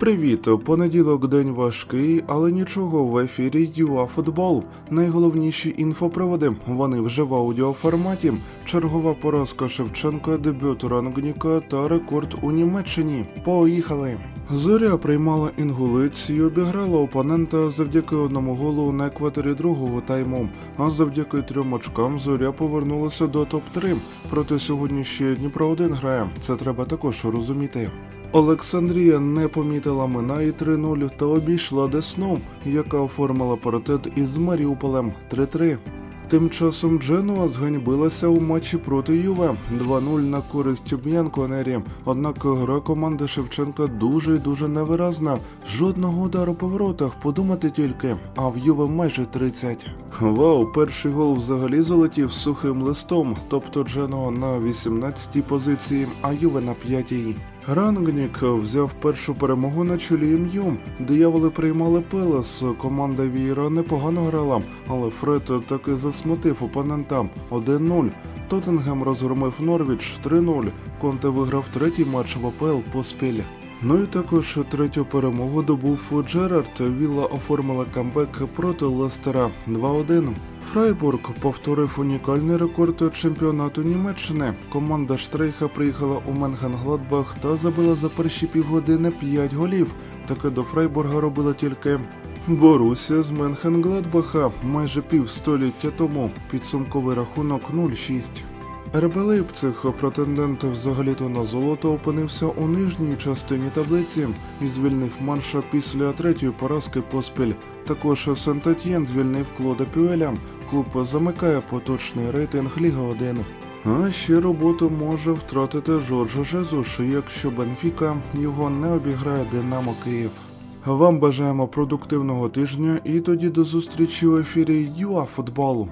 Привіт, понеділок день важкий, але нічого в ефірі ЮАФутбол. Найголовніші інфоприводи. Вони вже в аудіоформаті. Чергова поразка Шевченка, дебют Рангніка та рекорд у Німеччині. Поїхали. Зоря приймала інгулець і обіграла опонента завдяки одному голу на екваторі другого тайму. А завдяки трьом очкам зоря повернулася до топ-3. Проте сьогодні ще Дніпро 1 грає. Це треба також розуміти. Олександрія не помітила мина і 3-0 та обійшла Десну, яка оформила паритет із Маріуполем 3-3. Тим часом Дженуа зганьбилася у матчі проти Юве 2-0 на користь Б'янконері. Однак гра команди Шевченка дуже і дуже невиразна. Жодного удару по воротах, подумати тільки, а в Юве майже 30. Вау, перший гол взагалі залетів сухим листом, тобто Дженуа на 18-й позиції, а Юве на 5-й. Рангнік взяв першу перемогу на чолі МЮ. Дияволи приймали Пелес. Команда Вієйра непогано грала, але Фред таки засмутив опонента 1-0. Тоттенгем розгромив Норвіч 3-0. Конте виграв третій матч в АПЛ поспіль. Ну і також третю перемогу добув Джерард. Вілла оформила камбек проти Лестера 2-1. Фрайбург повторив унікальний рекорд чемпіонату Німеччини. Команда Штрейха приїхала у Менхенгладбах та забила за перші півгодини 5 голів. Таке до Фрайбурга робила тільки Борусія з Менхенгладбаха майже півстоліття тому. Підсумковий рахунок 0-6. РБ претендент взагалі-то на золото, опинився у нижній частині таблиці і звільнив Марша після третьої поразки поспіль. Також Сент-Етьєн звільнив Клода Пюеля. Клуб замикає поточний рейтинг Ліги 1. А ще роботу може втратити Жорже Жезуш, якщо Бенфіка його не обіграє Динамо Київ. Вам бажаємо продуктивного тижня і тоді до зустрічі в ефірі ЮАФутболу.